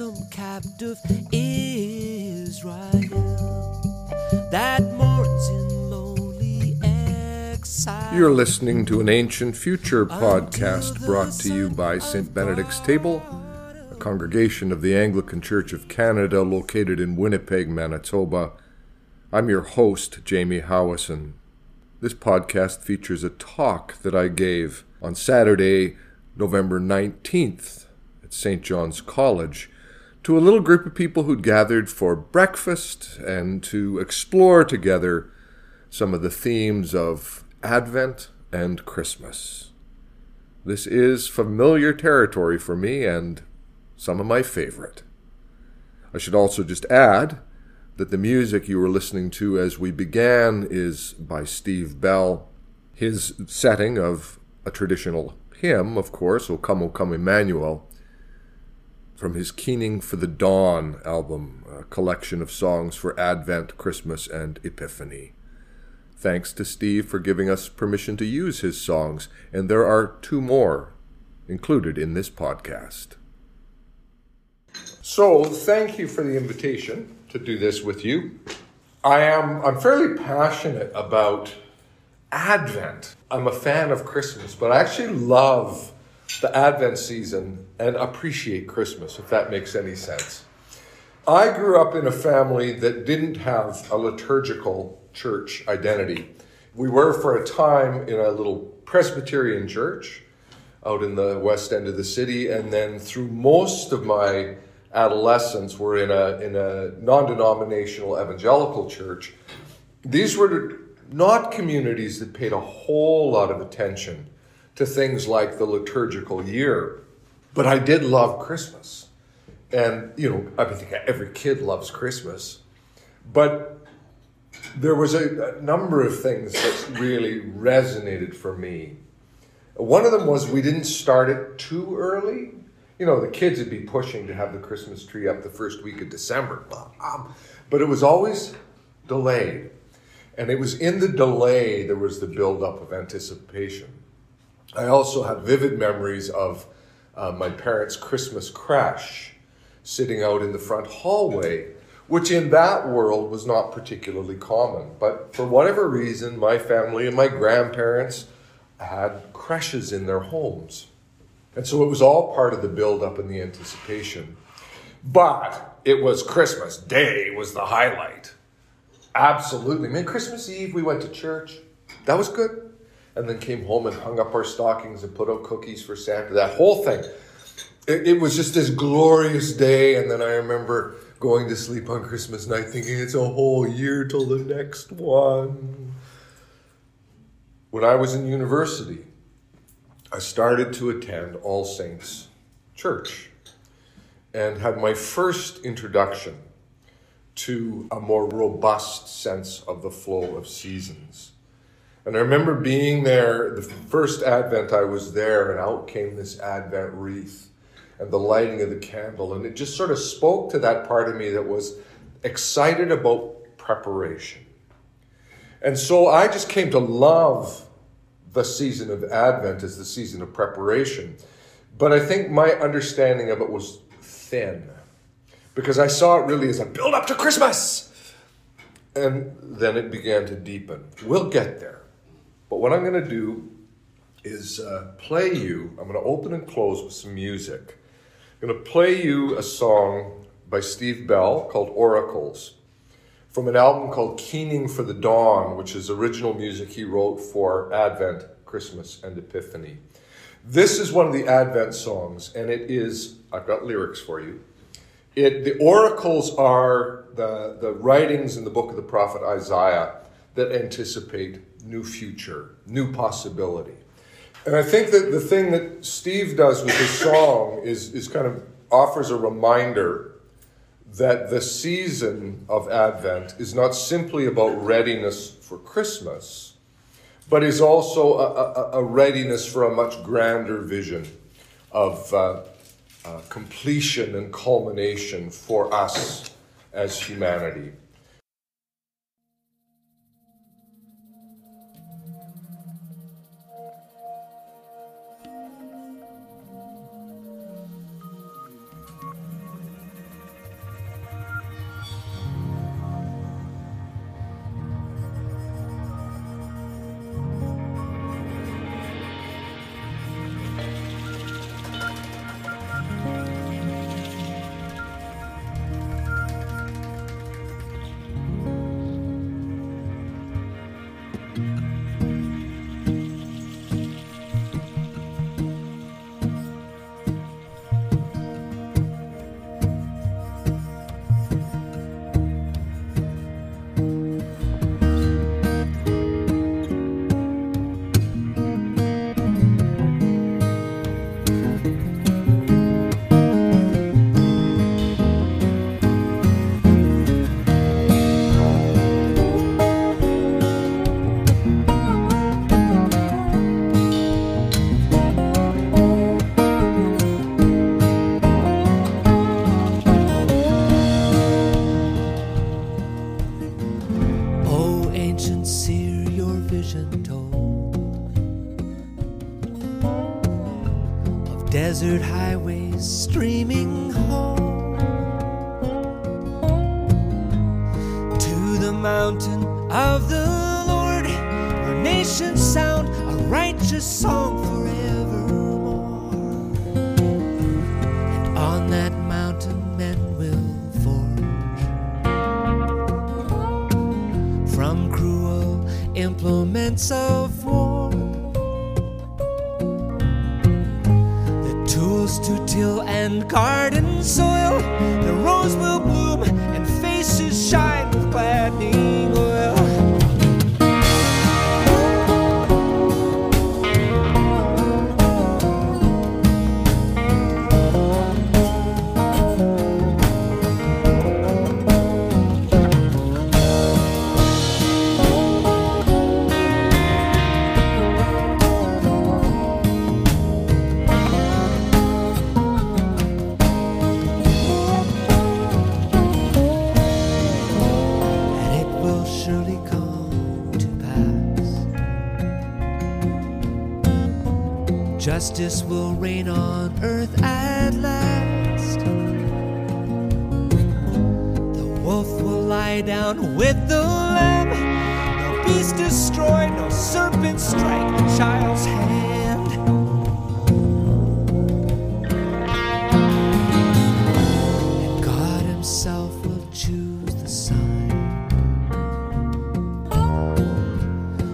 ransom captive Israel that mourns in lonely exile. You're listening to an Ancient Future podcast brought to you by St. Benedict's Table, a congregation of the Anglican Church of Canada located in Winnipeg, Manitoba. I'm your host, Jamie Howison. This podcast features a talk that I gave on Saturday, November 19th at St. John's College to a little group of people who'd gathered for breakfast and to explore together some of the themes of Advent and Christmas. This is familiar territory for me and some of my favorite. I should also just add that the music you were listening to as we began is by Steve Bell. His setting of a traditional hymn, of course, O Come, O Come Emmanuel, from his Keening for the Dawn album, a collection of songs for Advent, Christmas, and Epiphany. Thanks to Steve for giving us permission to use his songs, and there are two more included in this podcast. So, thank you for the invitation to do this with you. I am I'm fairly passionate about Advent. I'm a fan of Christmas, but I actually love the Advent season and appreciate Christmas, if that makes any sense. I grew up in a family that didn't have a liturgical church identity. We were for a time in a little Presbyterian church out in the west end of the city, and then through most of my adolescence, we're in a in a non-denominational evangelical church. These were not communities that paid a whole lot of attention to things like the liturgical year. But I did love Christmas. And, you know, I think every kid loves Christmas. But there was a, a number of things that really resonated for me. One of them was we didn't start it too early. You know, the kids would be pushing to have the Christmas tree up the first week of December. But it was always delayed. And it was in the delay there was the buildup of anticipation. I also have vivid memories of uh, my parents' Christmas creche sitting out in the front hallway, which in that world was not particularly common. But for whatever reason, my family and my grandparents had creches in their homes. And so it was all part of the build up and the anticipation. But it was Christmas Day was the highlight. Absolutely. I mean, Christmas Eve, we went to church. That was good and then came home and hung up our stockings and put out cookies for Santa. That whole thing. It, it, was just this glorious day. And then I remember going to sleep on Christmas night thinking it's a whole year till the next one. When I was in university, I started to attend All Saints Church and had my first introduction to a more robust sense of the flow of seasons. And I remember being there, the first Advent I was there, and out came this Advent wreath and the lighting of the candle. And it just sort of spoke to that part of me that was excited about preparation. And so I just came to love the season of Advent as the season of preparation. But I think my understanding of it was thin because I saw it really as a build up to Christmas. And then it began to deepen. We'll get there. But what I'm going to do is uh, play you, I'm going to open and close with some music. I'm going to play you a song by Steve Bell called Oracles from an album called Keening for the Dawn, which is original music he wrote for Advent, Christmas, and Epiphany. This is one of the Advent songs, and it is, I've got lyrics for you. It, the oracles are the, the writings in the book of the prophet Isaiah that anticipate new future, new possibility. And I think that the thing that Steve does with his song is, is kind of offers a reminder that the season of Advent is not simply about readiness for Christmas, but is also a, a, a readiness for a much grander vision of uh, uh, completion and culmination for us as humanity. Justice will reign on earth at last. The wolf will lie down with the lamb. No beast destroy, no serpent strike the child's hand. And God Himself will choose the sign.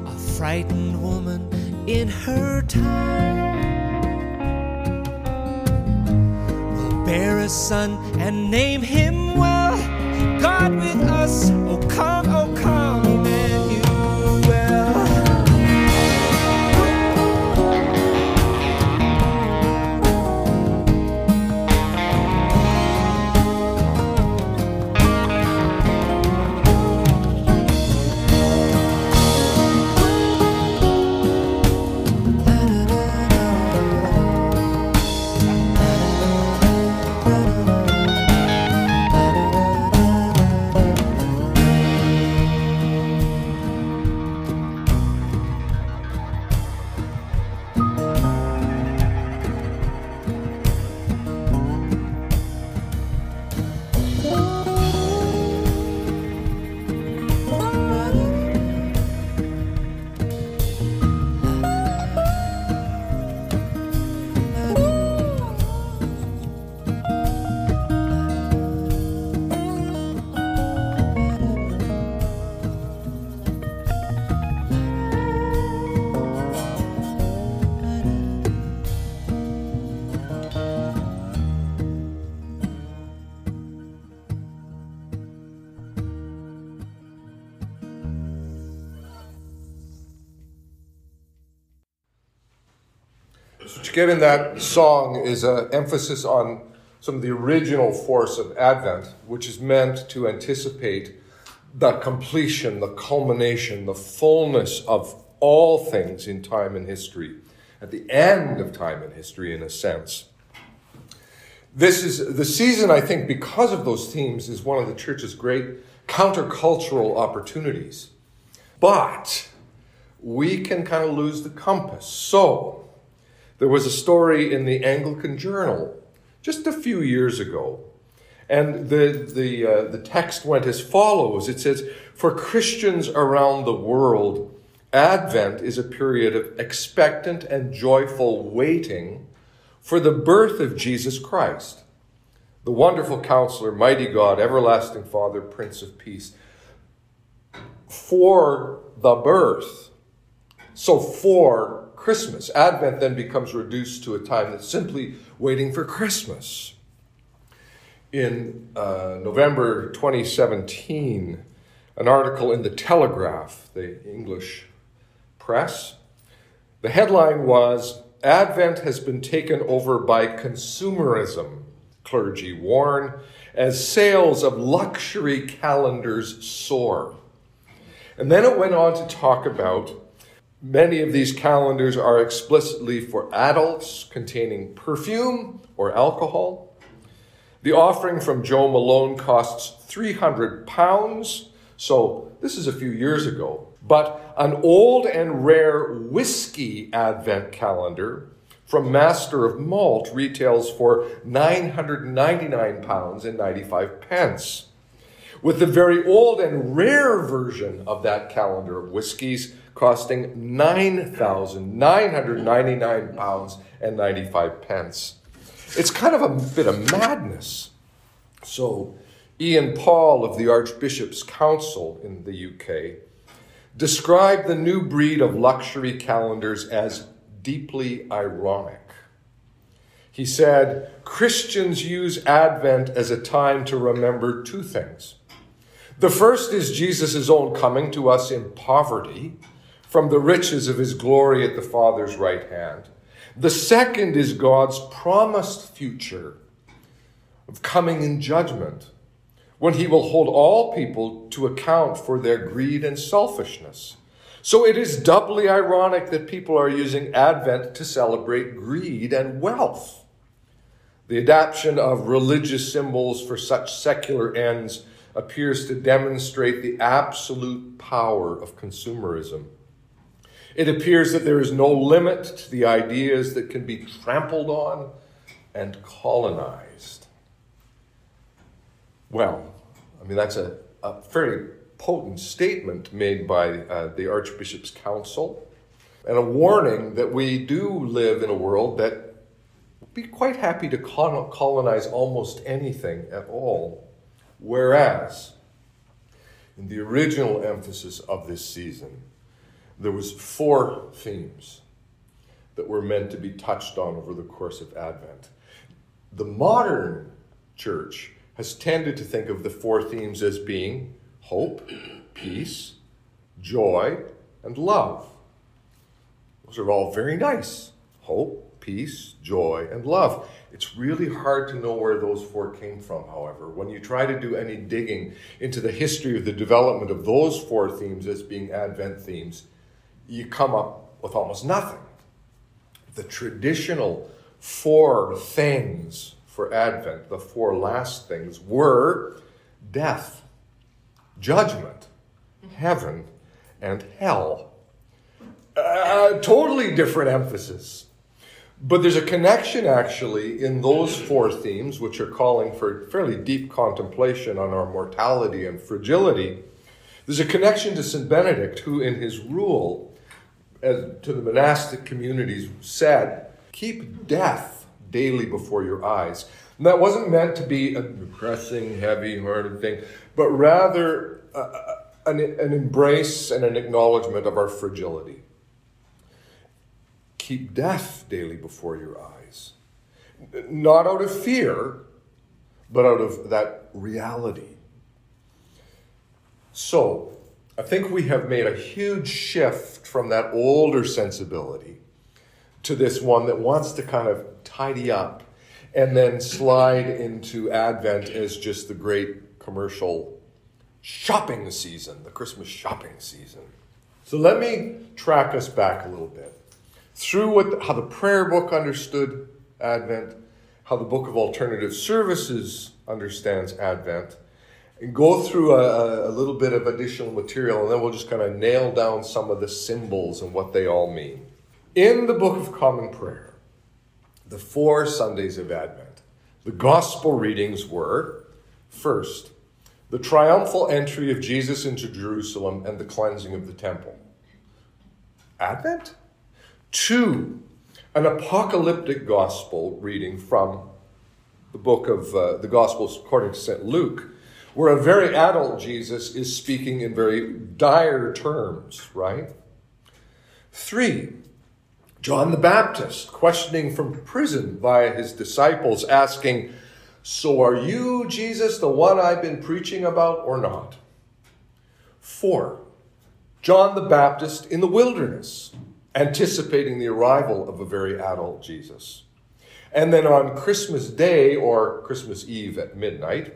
A frightened woman in her time son and name him well. In that song is an emphasis on some of the original force of Advent, which is meant to anticipate the completion, the culmination, the fullness of all things in time and history, at the end of time and history, in a sense. This is the season, I think, because of those themes, is one of the church's great countercultural opportunities. But we can kind of lose the compass. So, there was a story in the Anglican Journal just a few years ago. And the, the, uh, the text went as follows It says, For Christians around the world, Advent is a period of expectant and joyful waiting for the birth of Jesus Christ, the wonderful counselor, mighty God, everlasting Father, Prince of Peace. For the birth. So, for Christmas. Advent then becomes reduced to a time that's simply waiting for Christmas. In uh, November 2017, an article in the Telegraph, the English press, the headline was Advent has been taken over by consumerism, clergy warn, as sales of luxury calendars soar. And then it went on to talk about Many of these calendars are explicitly for adults containing perfume or alcohol. The offering from Jo Malone costs 300 pounds, so this is a few years ago. But an old and rare whiskey advent calendar from Master of Malt retails for 999 pounds and 95 pence. With the very old and rare version of that calendar of whiskies costing 9,999 pounds and 95 pence. It's kind of a bit of madness. So, Ian Paul of the Archbishop's Council in the UK described the new breed of luxury calendars as deeply ironic. He said, Christians use Advent as a time to remember two things. The first is Jesus' own coming to us in poverty from the riches of his glory at the Father's right hand. The second is God's promised future of coming in judgment when he will hold all people to account for their greed and selfishness. So it is doubly ironic that people are using Advent to celebrate greed and wealth. The adoption of religious symbols for such secular ends appears to demonstrate the absolute power of consumerism. It appears that there is no limit to the ideas that can be trampled on and colonized. Well, I mean, that's a, a very potent statement made by uh, the Archbishop's Council, and a warning that we do live in a world that would be quite happy to colonize almost anything at all. Whereas, in the original emphasis of this season, there was four themes that were meant to be touched on over the course of Advent. The modern church has tended to think of the four themes as being hope, peace, joy, and love. Those are all very nice. Hope, peace, joy, and love. It's really hard to know where those four came from, however. When you try to do any digging into the history of the development of those four themes as being Advent themes, you come up with almost nothing. The traditional four things for Advent, the four last things, were death, judgment, heaven, and hell. Uh, totally different emphasis. But there's a connection actually in those four themes, which are calling for fairly deep contemplation on our mortality and fragility. There's a connection to St. Benedict, who in his rule as, to the monastic communities said, Keep death daily before your eyes. And that wasn't meant to be a depressing, heavy hearted thing, but rather uh, uh, an, an embrace and an acknowledgement of our fragility. Keep death daily before your eyes. Not out of fear, but out of that reality. So, I think we have made a huge shift from that older sensibility to this one that wants to kind of tidy up and then slide into Advent as just the great commercial shopping season, the Christmas shopping season. So let me track us back a little bit through what how the prayer book understood Advent, how the book of alternative services understands Advent, go through a, a little bit of additional material, and then we'll just kind of nail down some of the symbols and what they all mean. In the Book of Common Prayer, the four Sundays of Advent. The gospel readings were first, the triumphal entry of Jesus into Jerusalem and the cleansing of the temple. Advent? Two, an apocalyptic gospel reading from the book of uh, the Gospels according to St. Luke, where a very adult Jesus is speaking in very dire terms, right? Three, John the Baptist, questioning from prison by his disciples, asking, So are you, Jesus, the one I've been preaching about or not? Four, John the Baptist in the wilderness, anticipating the arrival of a very adult Jesus. And then on Christmas Day or Christmas Eve at midnight,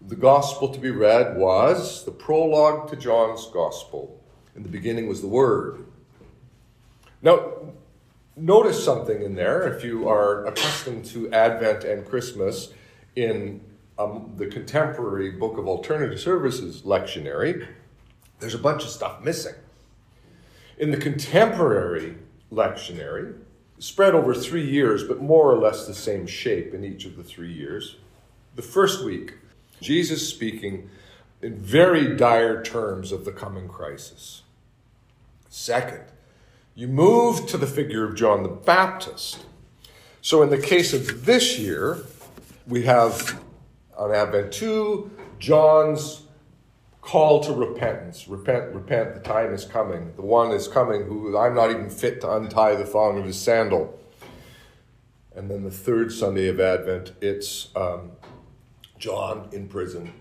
the gospel to be read was the prologue to John's gospel. In the beginning was the Word now, notice something in there if you are accustomed to Advent and Christmas in um, the contemporary Book of Alternative Services lectionary. There's a bunch of stuff missing. In the contemporary lectionary, spread over three years, but more or less the same shape in each of the three years. The first week, Jesus speaking in very dire terms of the coming crisis. Second, you move to the figure of John the Baptist. So, in the case of this year, we have on Advent 2, John's call to repentance. Repent, repent, the time is coming. The one is coming who I'm not even fit to untie the thong of his sandal. And then the third Sunday of Advent, it's um, John in prison,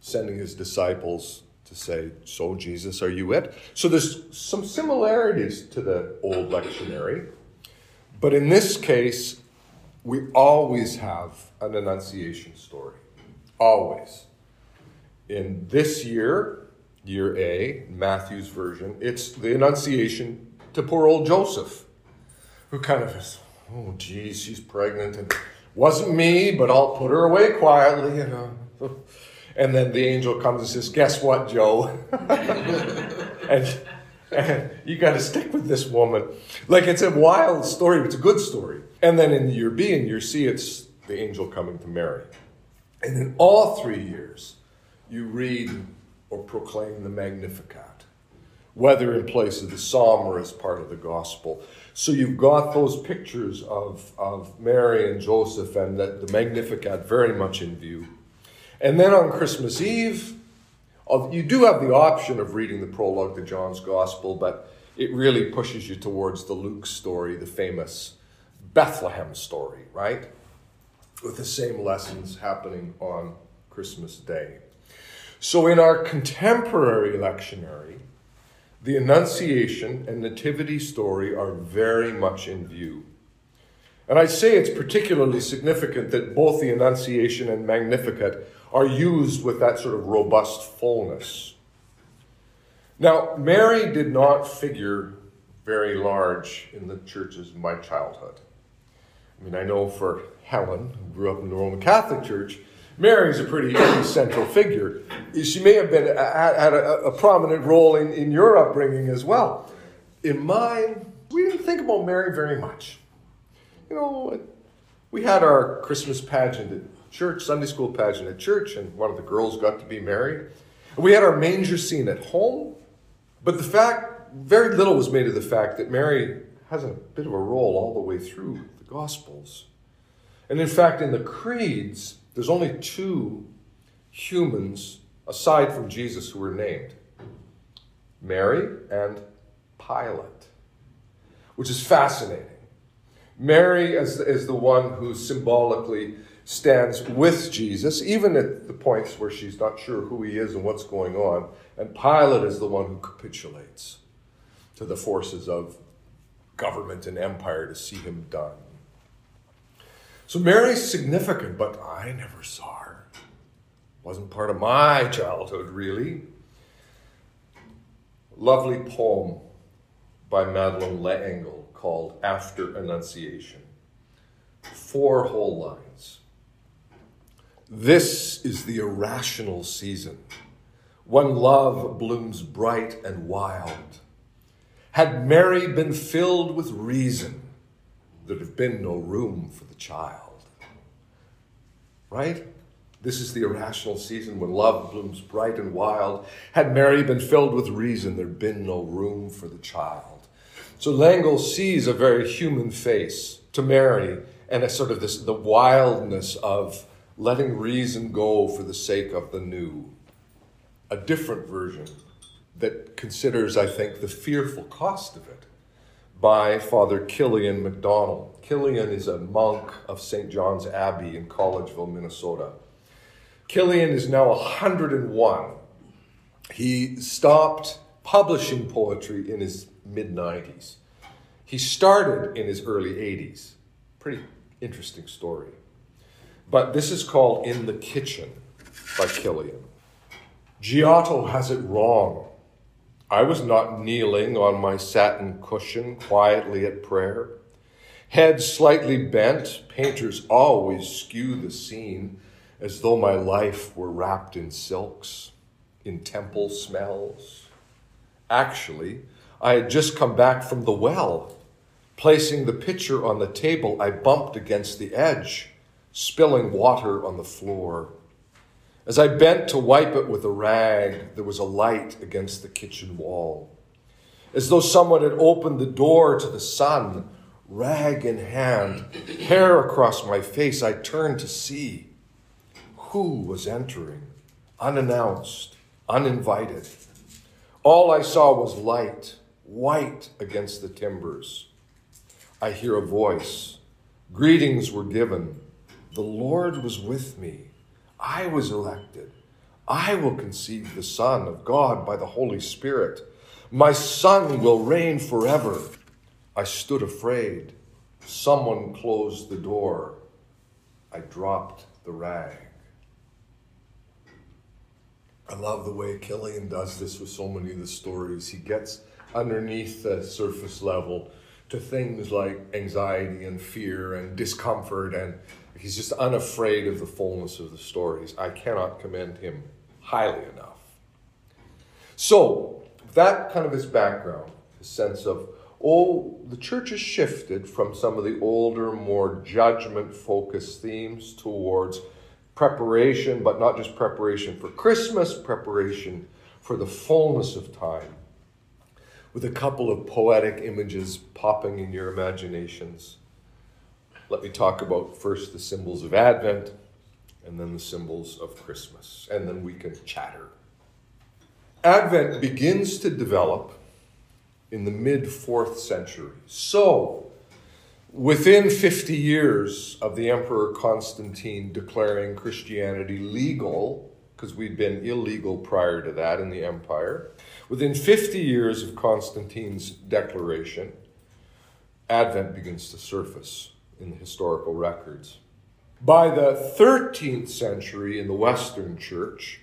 sending his disciples to say, So, Jesus, are you it? So, there's some similarities to the old lectionary. But in this case, we always have an Annunciation story. Always. In this year, year A, Matthew's version, it's the Annunciation to poor old Joseph, who kind of is, oh, geez, she's pregnant and wasn't me, but I'll put her away quietly, you know. And then the angel comes and says, Guess what, Joe? and, and you got to stick with this woman. Like it's a wild story, but it's a good story. And then in year B and year C, it's the angel coming to Mary. And in all three years, you read or proclaim the Magnificat, whether in place of the psalm or as part of the gospel. So you've got those pictures of, of Mary and Joseph and the, the Magnificat very much in view. And then on Christmas Eve, you do have the option of reading the prologue to John's Gospel, but it really pushes you towards the Luke story, the famous Bethlehem story, right? With the same lessons happening on Christmas Day. So in our contemporary lectionary, the Annunciation and Nativity story are very much in view. And I say it's particularly significant that both the Annunciation and Magnificat are used with that sort of robust fullness. Now, Mary did not figure very large in the churches of my childhood. I mean, I know for Helen, who grew up in the Roman Catholic Church, Mary's a pretty central figure. She may have been had a, a prominent role in, in your upbringing as well. In mine, we didn't think about Mary very much. You know, we had our Christmas pageant at church, Sunday school pageant at church, and one of the girls got to be Mary. We had our manger scene at home, but the fact, very little was made of the fact that Mary has a bit of a role all the way through the Gospels. And in fact, in the creeds, there's only two humans aside from Jesus who were named Mary and Pilate, which is fascinating. Mary is, is the one who symbolically stands with Jesus, even at the points where she's not sure who he is and what's going on. And Pilate is the one who capitulates to the forces of government and empire to see him done. So Mary's significant, but I never saw her. Wasn't part of my childhood, really. Lovely poem by Madeleine L'Engle called After Annunciation. Four whole lines. This is the irrational season, when love blooms bright and wild. Had Mary been filled with reason, there'd have been no room for the child right? This is the irrational season when love blooms bright and wild. Had Mary been filled with reason, there'd been no room for the child. So L'Engle sees a very human face to Mary and a sort of this the wildness of letting reason go for the sake of the new. A different version that considers, I think, the fearful cost of it by Father Kilian McDonnell. Kilian is a monk of St. John's Abbey in Collegeville, Minnesota. Kilian is now 101. He stopped publishing poetry in his mid 90s. He started in his early 80s. Pretty interesting story. But this is called In the Kitchen by Kilian. Giotto has it wrong I was not kneeling on my satin cushion quietly at prayer. Head slightly bent, painters always skew the scene as though my life were wrapped in silks, in temple smells. Actually, I had just come back from the well, Placing the pitcher on the table, I bumped against the edge, spilling water on the floor. As I bent to wipe it with a rag, there was a light against the kitchen wall. As though someone had opened the door to the sun, rag in hand, hair across my face, I turned to see who was entering, unannounced, uninvited. All I saw was light, white against the timbers. I hear a voice. Greetings were given. The Lord was with me. I was elected. I will conceive the Son of God by the Holy Spirit. My Son will reign forever. I stood afraid. Someone closed the door. I dropped the rag. I love the way Kilian does this with so many of the stories. He gets underneath the surface level to things like anxiety and fear and discomfort, and he's just unafraid of the fullness of the stories. I cannot commend him highly enough. So, that kind of his background, his sense of, oh, the church has shifted from some of the older, more judgment focused themes towards preparation, but not just preparation for Christmas, preparation for the fullness of time with a couple of poetic images popping in your imaginations. Let me talk about first the symbols of Advent and then the symbols of Christmas, and then we can chatter. Advent begins to develop in the mid fourth century. So, within 50 years of the Emperor Constantine declaring Christianity legal, because we'd been illegal prior to that in the empire, Within 50 years of Constantine's declaration, Advent begins to surface in the historical records. By the 13th century in the Western Church,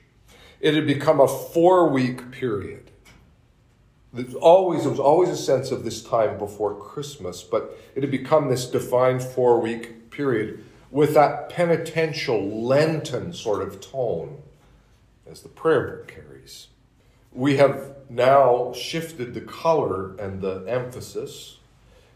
it had become a four week period. There's always, there was always a sense of this time before Christmas, but it had become this defined four week period with that penitential, Lenten sort of tone as the prayer book carries. We have now shifted the color and the emphasis.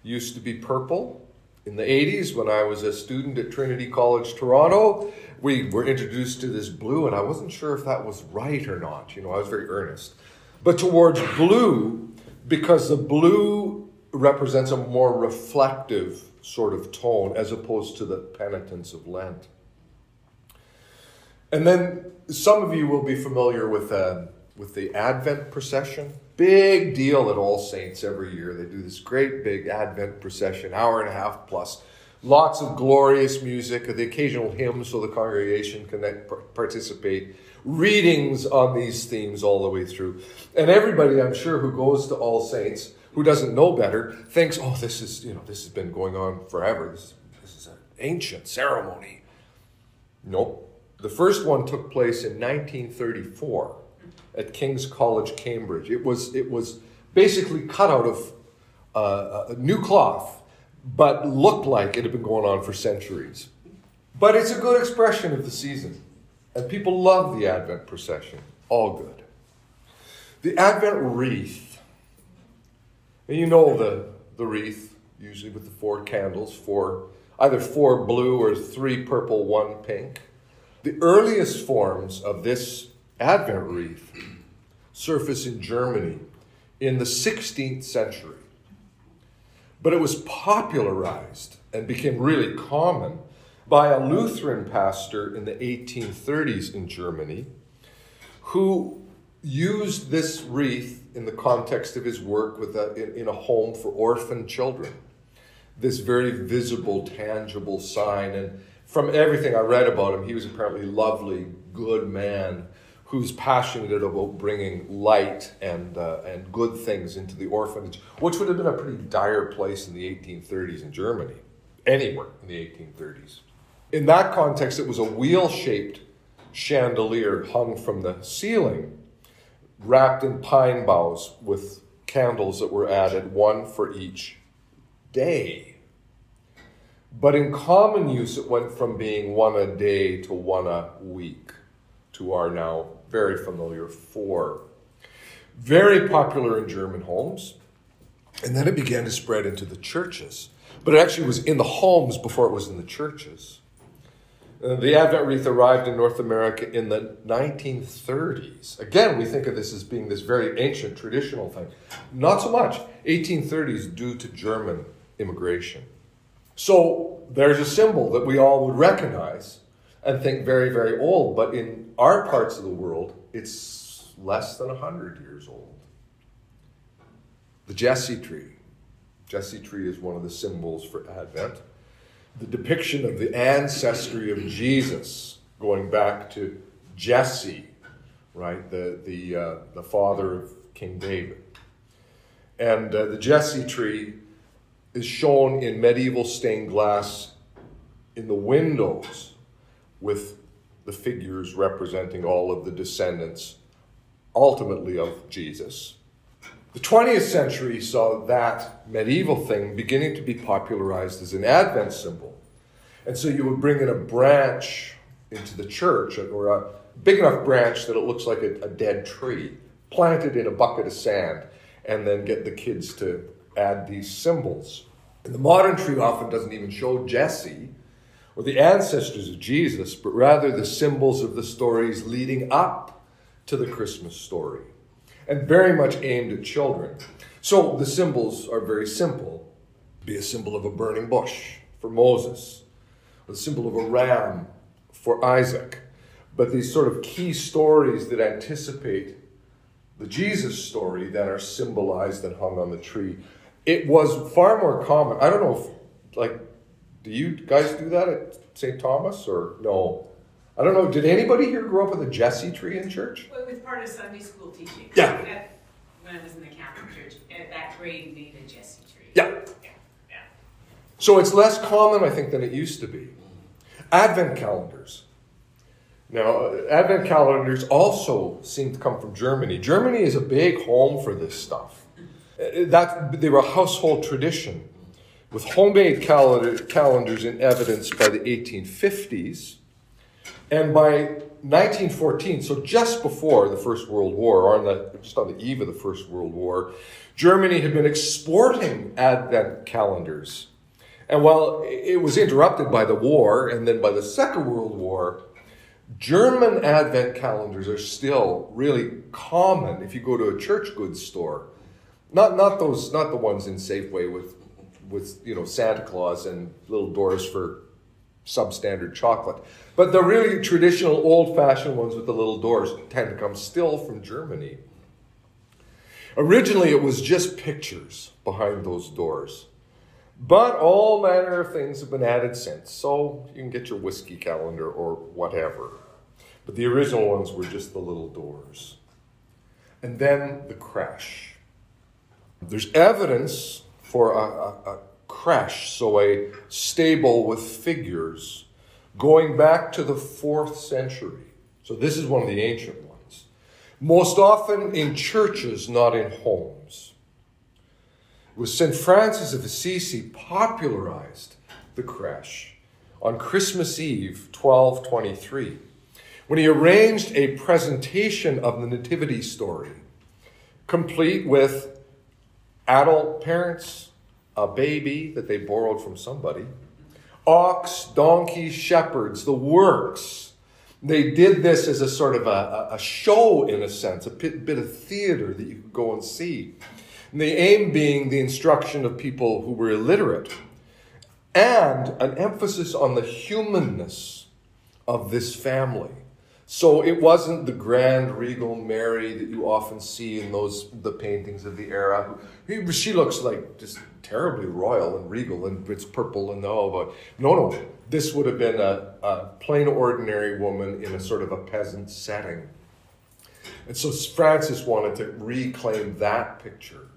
Used to be purple. In the 80s, when I was a student at Trinity College Toronto, we were introduced to this blue, and I wasn't sure if that was right or not. You know, I was very earnest. But towards blue, because the blue represents a more reflective sort of tone as opposed to the penitence of Lent. And then some of you will be familiar with uh, with the Advent procession. Big deal at All Saints every year. They do this great big Advent procession, hour and a half plus. Lots of glorious music, the occasional hymn so the congregation can participate. Readings on these themes all the way through. And everybody, I'm sure, who goes to All Saints, who doesn't know better, thinks, oh, this is, you know, this has been going on forever. This, this is an ancient ceremony. Nope. The first one took place in 1934 at King's College, Cambridge. It was, it was basically cut out of uh, a new cloth, but looked like it had been going on for centuries. But it's a good expression of the season, and people love the Advent procession. All good. The Advent wreath, and you know the, the wreath, usually with the four candles, four, either four blue or three purple, one pink. The earliest forms of this Advent wreath surface in Germany in the 16th century. But it was popularized and became really common by a Lutheran pastor in the 1830s in Germany who used this wreath in the context of his work with a, in, in a home for orphan children. This very visible, tangible sign. And from everything I read about him, he was apparently a lovely, good man who's passionate about bringing light and, uh, and good things into the orphanage, which would have been a pretty dire place in the 1830s in Germany, anywhere in the 1830s. In that context, it was a wheel shaped chandelier hung from the ceiling, wrapped in pine boughs with candles that were added, one for each day. But in common use, it went from being one a day to one a week to our now very familiar four. Very popular in German homes. And then it began to spread into the churches. But it actually was in the homes before it was in the churches. Uh, the Advent wreath arrived in North America in the 1930s. Again, we think of this as being this very ancient traditional thing. Not so much. 1830s due to German immigration. So there's a symbol that we all would recognize and think very, very old, but in our parts of the world, it's less than 100 years old. The Jesse tree. Jesse tree is one of the symbols for Advent. The depiction of the ancestry of Jesus, going back to Jesse, right, the, the, uh, the father of King David. And uh, the Jesse tree is shown in medieval stained glass in the windows with the figures representing all of the descendants, ultimately of Jesus. The 20th century saw that medieval thing beginning to be popularized as an Advent symbol. And so you would bring in a branch into the church, or a big enough branch that it looks like a, a dead tree, planted in a bucket of sand, and then get the kids to add these symbols. And the modern tree often doesn't even show Jesse or the ancestors of Jesus, but rather the symbols of the stories leading up to the Christmas story and very much aimed at children. So the symbols are very simple. Be a symbol of a burning bush for Moses, or the symbol of a ram for Isaac. But these sort of key stories that anticipate the Jesus story that are symbolized and hung on the tree. It was far more common. I don't know if, like, do you guys do that at St. Thomas or no? I don't know. Did anybody here grow up with a Jesse tree in church? Well, it was part of Sunday school teaching. Yeah. At- When I was in the Catholic church, at that grade made a Jesse tree. Yeah. Yeah, yeah. So it's less common, I think, than it used to be. Advent calendars. Now, uh, Advent calendars also seem to come from Germany. Germany is a big home for this stuff. Uh, That they were a household tradition, with homemade calendar, calendars in evidence by the 1850s, and by 1914, so just before the First World War, or on the, just on the eve of the First World War, Germany had been exporting Advent calendars. And while it was interrupted by the war and then by the Second World War, German Advent calendars are still really common if you go to a church goods store. Not, not those, not the ones in Safeway with, with you know Santa Claus and little doors for substandard chocolate, but the really traditional old-fashioned ones with the little doors tend to come still from Germany. Originally, it was just pictures behind those doors. But all manner of things have been added since, so you can get your whiskey calendar or whatever. But the original ones were just the little doors. And then the creche. There's evidence for a, a, a creche, so a stable with figures, going back to the fourth century. So this is one of the ancient ones. Most often in churches, not in homes. It was St. Francis of Assisi popularized the creche on Christmas Eve, 1223, when he arranged a presentation of the Nativity story, complete with adult parents, a baby that they borrowed from somebody, ox, donkey, shepherds, the works. They did this as a sort of a, a show, in a sense, a bit, bit of theater that you could go and see. And the aim being the instruction of people who were illiterate and an emphasis on the humanness of this family. So it wasn't the grand regal Mary that you often see in those the paintings of the era. She looks like just terribly royal and regal, and it's purple and all. But no, no, this would have been a, a plain ordinary woman in a sort of a peasant setting. And so Francis wanted to reclaim that picture.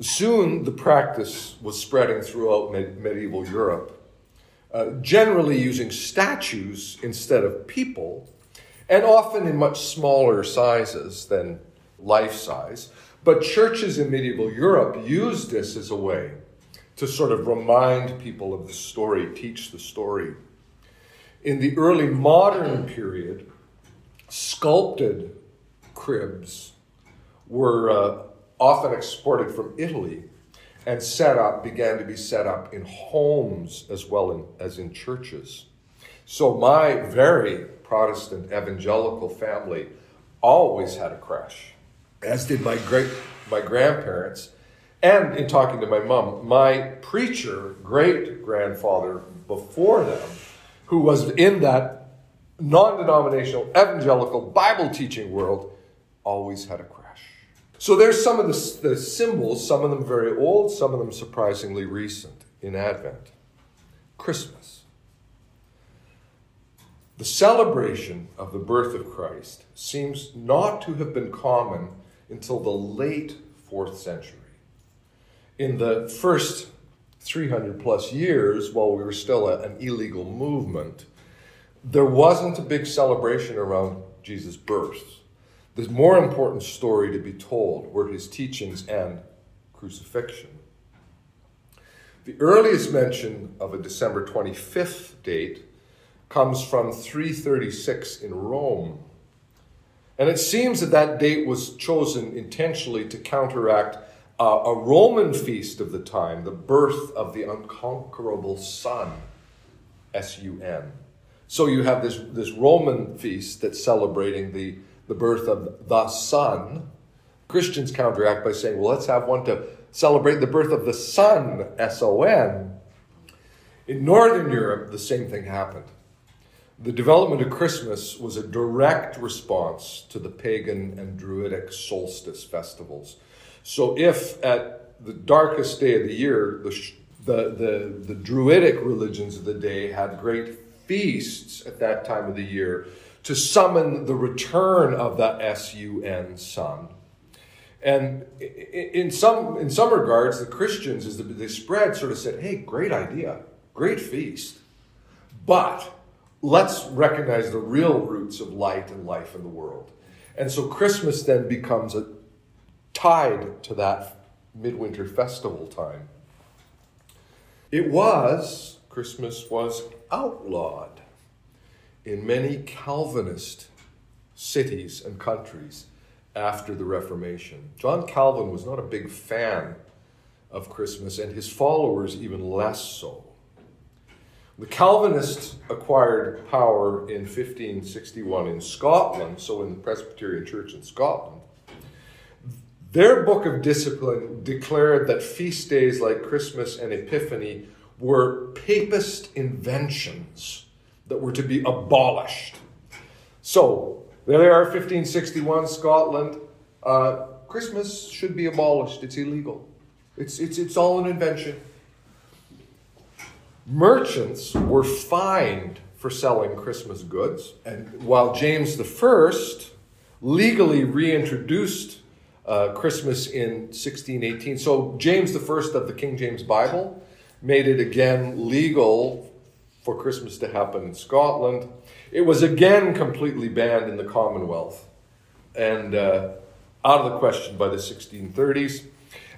Soon the practice was spreading throughout med- medieval Europe uh, generally using statues instead of people, and often in much smaller sizes than life size. But churches in medieval Europe used this as a way to sort of remind people of the story, teach the story. In the early modern period, sculpted cribs were uh, often exported from Italy, and set up, began to be set up in homes as well in, as in churches. So my very Protestant evangelical family always had a creche, as did my great my grandparents. And in talking to my mom, my preacher great grandfather before them, who was in that non denominational evangelical Bible teaching world, always had a creche. So there's some of the, the symbols, some of them very old, some of them surprisingly recent in Advent. Christmas. The celebration of the birth of Christ seems not to have been common until the late fourth century. In the first 300 plus years, while we were still a, an illegal movement, there wasn't a big celebration around Jesus' birth. The more important story to be told were his teachings and crucifixion. The earliest mention of a December 25th date comes from 336 in Rome. And it seems that that date was chosen intentionally to counteract uh, a Roman feast of the time, the birth of the unconquerable Sun, S U N. So you have this, this Roman feast that's celebrating the, the birth of the Son. Christians counteract by saying, well, let's have one to celebrate the birth of the Son, S O N. In Northern Europe, the same thing happened. The development of Christmas was a direct response to the pagan and Druidic solstice festivals. So, if at the darkest day of the year, the, the, the, the Druidic religions of the day had great feasts at that time of the year to summon the return of the S-U-N sun. And in some, in some regards, the Christians, as they spread, sort of said, hey, great idea, great feast. But let's recognize the real roots of light and life in the world. And so Christmas then becomes a, tied to that midwinter festival time. It was, Christmas was outlawed in many Calvinist cities and countries after the Reformation. John Calvin was not a big fan of Christmas, and his followers even less so. The Calvinists acquired power in 1561 in Scotland, so in the Presbyterian Church in Scotland. Their book of discipline declared that feast days like Christmas and Epiphany were papist inventions that were to be abolished. So, there they are, 1561, Scotland. Uh, Christmas should be abolished. It's illegal. It's, it's, it's all an invention. Merchants were fined for selling Christmas goods. And while James I legally reintroduced uh, Christmas in 1618, so James I of the King James Bible made it again legal for Christmas to happen in Scotland. It was again completely banned in the Commonwealth and uh, out of the question by the 1630s.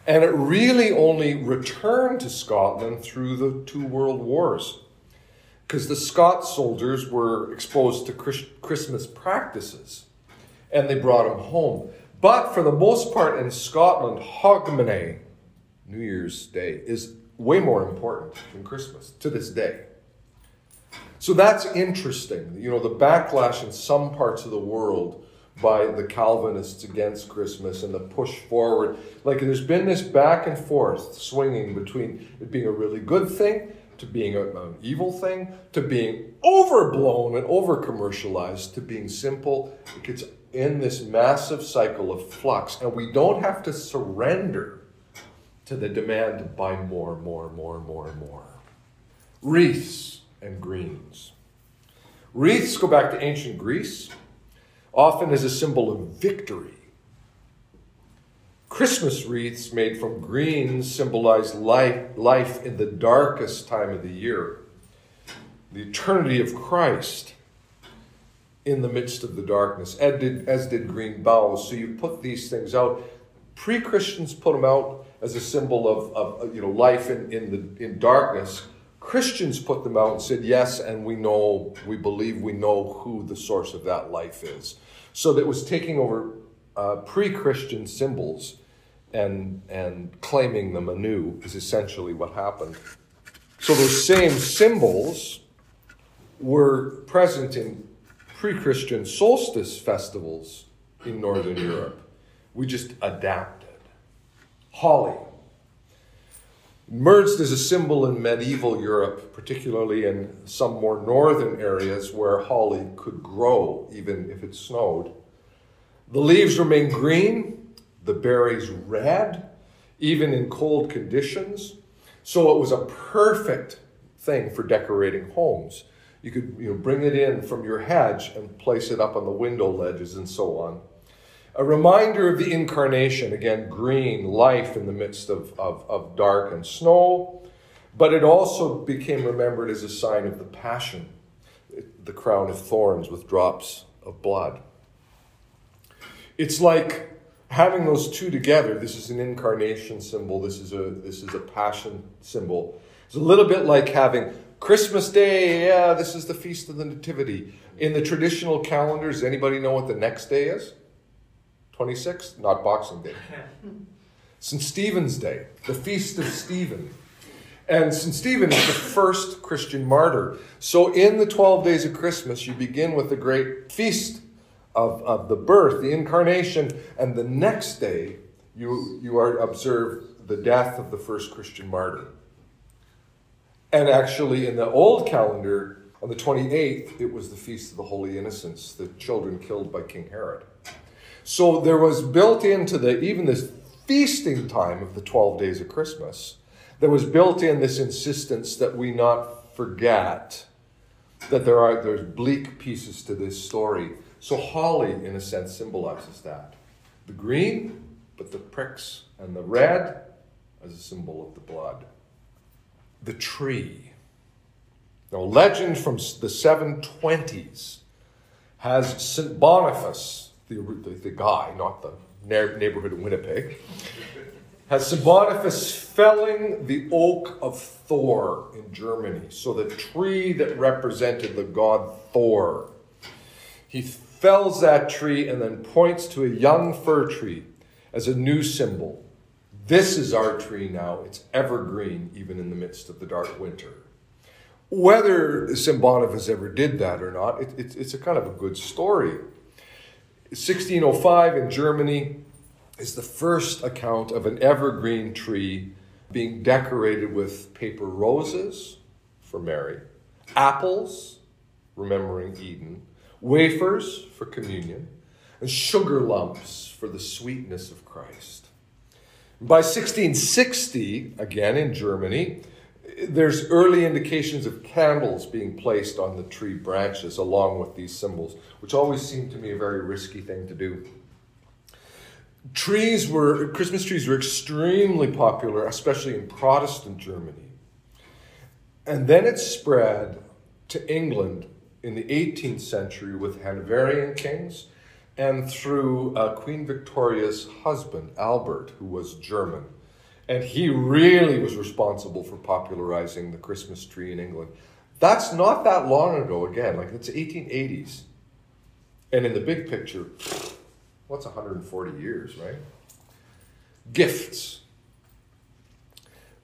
And it really only returned to Scotland through the two world wars because the Scots soldiers were exposed to Christmas practices and they brought them home. But for the most part in Scotland, Hogmanay, New Year's Day, is way more important than Christmas to this day. So that's interesting. You know, the backlash in some parts of the world by the Calvinists against Christmas and the push forward. Like there's been this back and forth swinging between it being a really good thing to being a, an evil thing to being overblown and over commercialized to being simple. It gets in this massive cycle of flux, and we don't have to surrender to the demand to buy more, more, more, more, more. Wreaths and greens. Wreaths go back to ancient Greece, often as a symbol of victory. Christmas wreaths made from greens symbolize life, life in the darkest time of the year, the eternity of Christ in the midst of the darkness, as did, as did green boughs. So you put these things out. Pre Christians put them out as a symbol of, of you know, life in, in, the, in darkness. Christians put them out and said, yes, and we know, we believe we know who the source of that life is. So that was taking over uh, pre Christian symbols and, and claiming them anew is essentially what happened. So those same symbols were present in pre Christian solstice festivals in Northern Europe. We just adapted. Holly. Merged as a symbol in medieval Europe, particularly in some more northern areas where holly could grow even if it snowed. The leaves remain green, the berries red, even in cold conditions. So it was a perfect thing for decorating homes. You could you know, bring it in from your hedge and place it up on the window ledges and so on. A reminder of the incarnation, again, green, life in the midst of, of, of dark and snow, but it also became remembered as a sign of the passion, the crown of thorns with drops of blood. It's like having those two together. This is an incarnation symbol, this is a, this is a passion symbol. It's a little bit like having Christmas Day, yeah, this is the Feast of the Nativity. In the traditional calendars, anybody know what the next day is? 26th? Not Boxing Day. St. Stephen's Day, the Feast of Stephen. And St. Stephen is the first Christian martyr. So in the 12 days of Christmas, you begin with the great feast of, of the birth, the incarnation, and the next day, you, you are observe the death of the first Christian martyr. And actually, in the old calendar, on the 28th, it was the Feast of the Holy Innocents, the children killed by King Herod. So there was built into the even this feasting time of the 12 days of Christmas, there was built in this insistence that we not forget that there are there's bleak pieces to this story. So holly, in a sense, symbolizes that. The green, but the pricks, and the red as a symbol of the blood the tree. Now, legend from the 720s has St. Boniface, the, the, the guy, not the neighborhood of Winnipeg, has St. Felling the oak of Thor in Germany. So, the tree that represented the god Thor. He fells that tree and then points to a young fir tree as a new symbol this is our tree now. It's evergreen, even in the midst of the dark winter. Whether St. Boniface ever did that or not, it, it, it's a kind of a good story. 1605 in Germany is the first account of an evergreen tree being decorated with paper roses for Mary, apples, remembering Eden, wafers for communion, and sugar lumps for the sweetness of Christ. By 1660, again in Germany, there's early indications of candles being placed on the tree branches along with these symbols, which always seemed to me a very risky thing to do. Trees were, Christmas trees were extremely popular, especially in Protestant Germany. And then it spread to England in the 18th century with Hanoverian kings and through uh, Queen Victoria's husband, Albert, who was German. And he really was responsible for popularizing the Christmas tree in England. That's not that long ago, again, like it's 1880s. And in the big picture, what's 140 years, right? Gifts.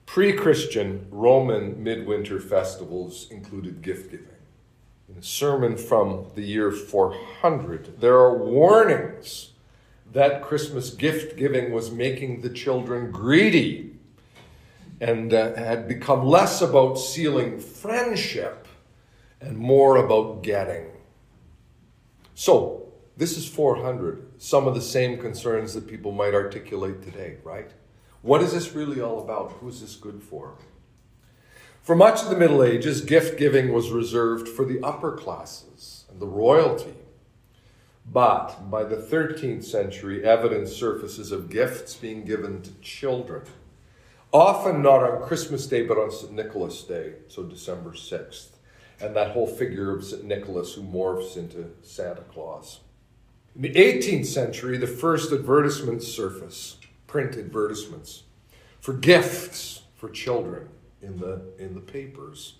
Pre Christian Roman midwinter festivals included gift giving in a sermon from the year 400, there are warnings that Christmas gift giving was making the children greedy and uh, had become less about sealing friendship and more about getting. So, this is 400, some of the same concerns that people might articulate today, right? What is this really all about? Who is this good for? For much of the Middle Ages, gift giving was reserved for the upper classes and the royalty. But by the 13th century, evidence surfaces of gifts being given to children, often not on Christmas Day, but on St. Nicholas Day, so December 6th, and that whole figure of St. Nicholas who morphs into Santa Claus. In the 18th century, the first advertisements surface, print advertisements, for gifts for children in the, in the papers.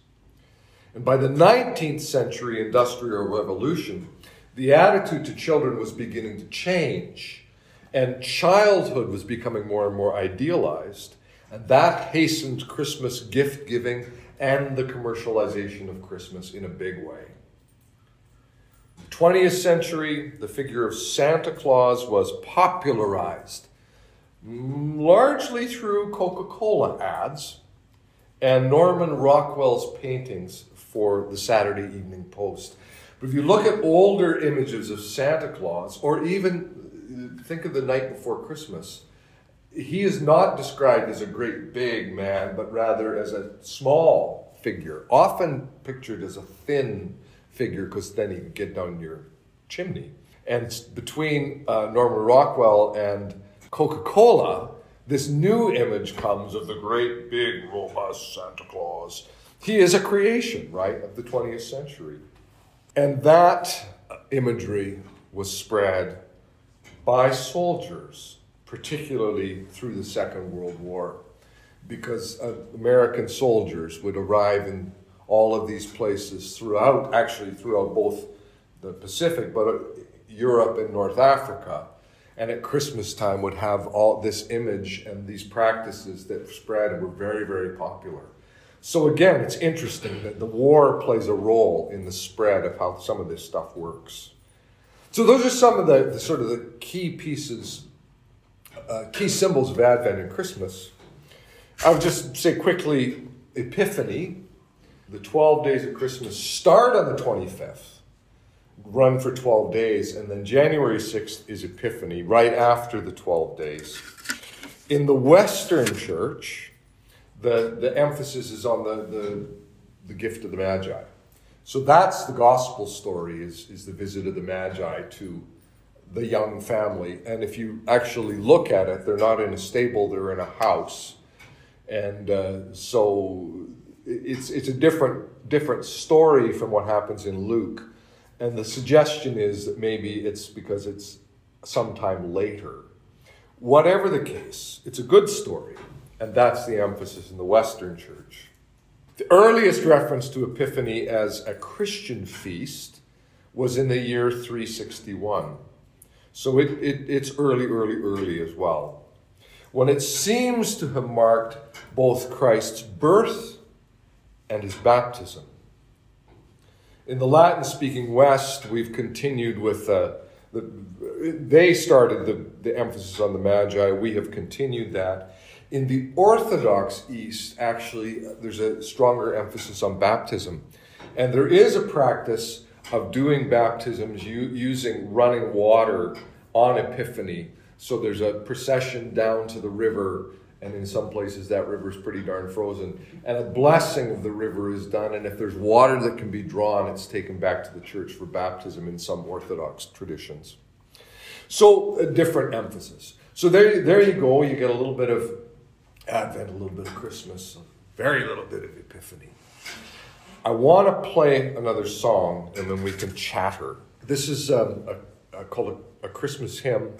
And by the 19th century industrial revolution, the attitude to children was beginning to change. And childhood was becoming more and more idealized, and that hastened Christmas gift giving and the commercialization of Christmas in a big way. 20th century, the figure of Santa Claus was popularized mm, largely through Coca Cola ads and Norman Rockwell's paintings for the Saturday Evening Post. But if you look at older images of Santa Claus, or even think of the night before Christmas, he is not described as a great big man, but rather as a small figure, often pictured as a thin figure because then he can get down your chimney. And between uh, Norman Rockwell and Coca Cola, this new image comes of the great, big, robust Santa Claus. He is a creation, right, of the 20th century. And that imagery was spread by soldiers, particularly through the Second World War, because uh, American soldiers would arrive in all of these places throughout, actually throughout both the Pacific, but uh, Europe and North Africa. And at Christmas time would have all this image and these practices that spread and were very, very popular. So again, it's interesting that the war plays a role in the spread of how some of this stuff works. So those are some of the, the sort of the key pieces, uh, key symbols of Advent and Christmas. I would just say quickly, Epiphany, the 12 days of Christmas start on the 25th, run for 12 days, and then January 6th is Epiphany, right after the 12 days. In the Western Church, the, the emphasis is on the, the, the gift of the Magi. So that's the gospel story, is, is the visit of the Magi to the young family. And if you actually look at it, they're not in a stable, they're in a house. And uh, so it's it's a different different story from what happens in Luke, and the suggestion is that maybe it's because it's sometime later. Whatever the case, it's a good story, and that's the emphasis in the Western Church. The earliest reference to Epiphany as a Christian feast was in the year 361. So it, it, it's early, early, early as well. When it seems to have marked both Christ's birth and his baptism. In the Latin speaking West, we've continued with uh, the, they started the, the emphasis on the Magi. We have continued that. In the Orthodox East, actually, there's a stronger emphasis on baptism. And there is a practice of doing baptisms using running water on Epiphany. So there's a procession down to the river and in some places that river is pretty darn frozen. And a blessing of the river is done, and if there's water that can be drawn, it's taken back to the church for baptism in some Orthodox traditions. So, a different emphasis. So, there, there you go. You get a little bit of Advent, a little bit of Christmas, a very little bit of Epiphany. I want to play another song, and then we can chatter. This is um, a, a, called a, a Christmas hymn.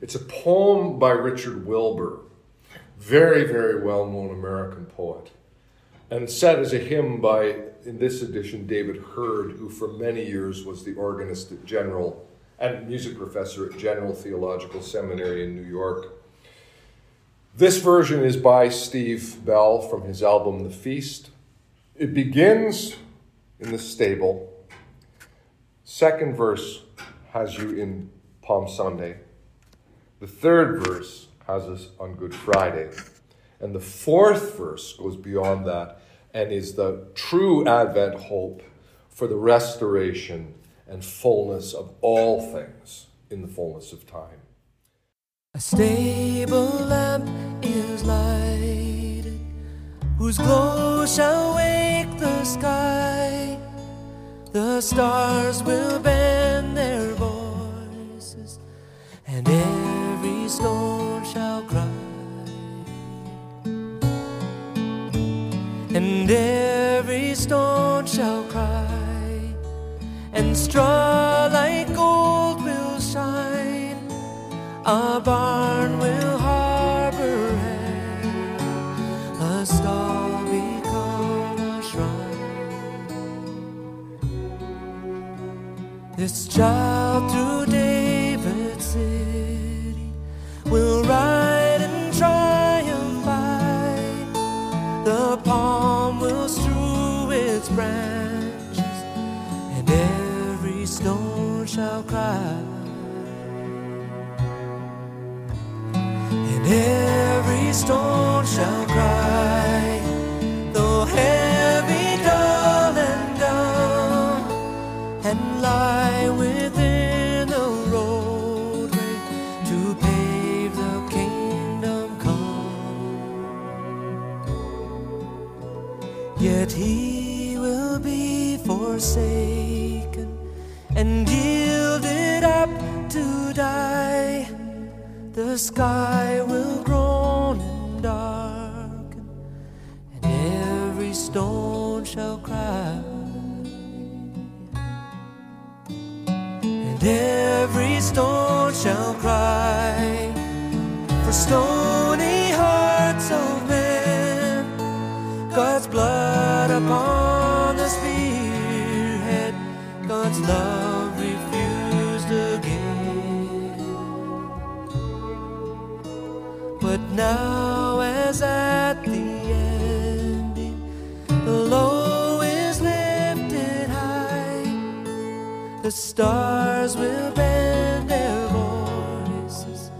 It's a poem by Richard Wilbur very, very well known American poet, and set as a hymn by, in this edition, David Hurd, who for many years was the organist at General and music professor at General Theological Seminary in New York. This version is by Steve Bell from his album The Feast. It begins in the stable. Second verse has you in Palm Sunday. The third verse has us on Good Friday. And the fourth verse goes beyond that and is the true Advent hope for the restoration and fullness of all things in the fullness of time. A stable lamp is lighted, whose glow shall wake the sky. The stars will bend their voices, and every stone shall cry, and every stone shall cry, and straw like gold will shine. A barn will harbor hair, a stall become a shrine. This child city the stars will bend their voices,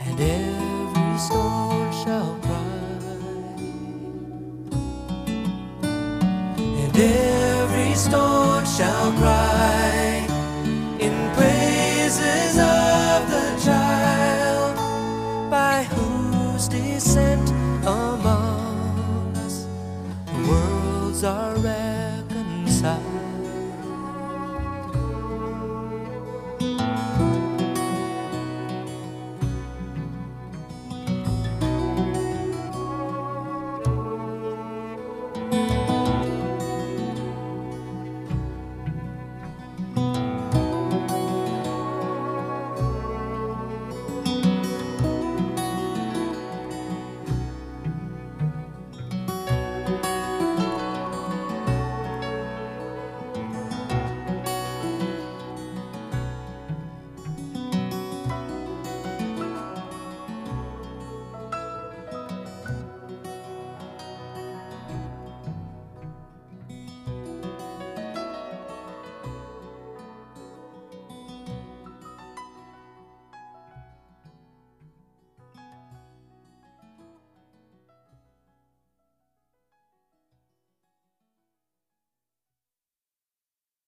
and every stone shall cry. And every stone shall cry in praises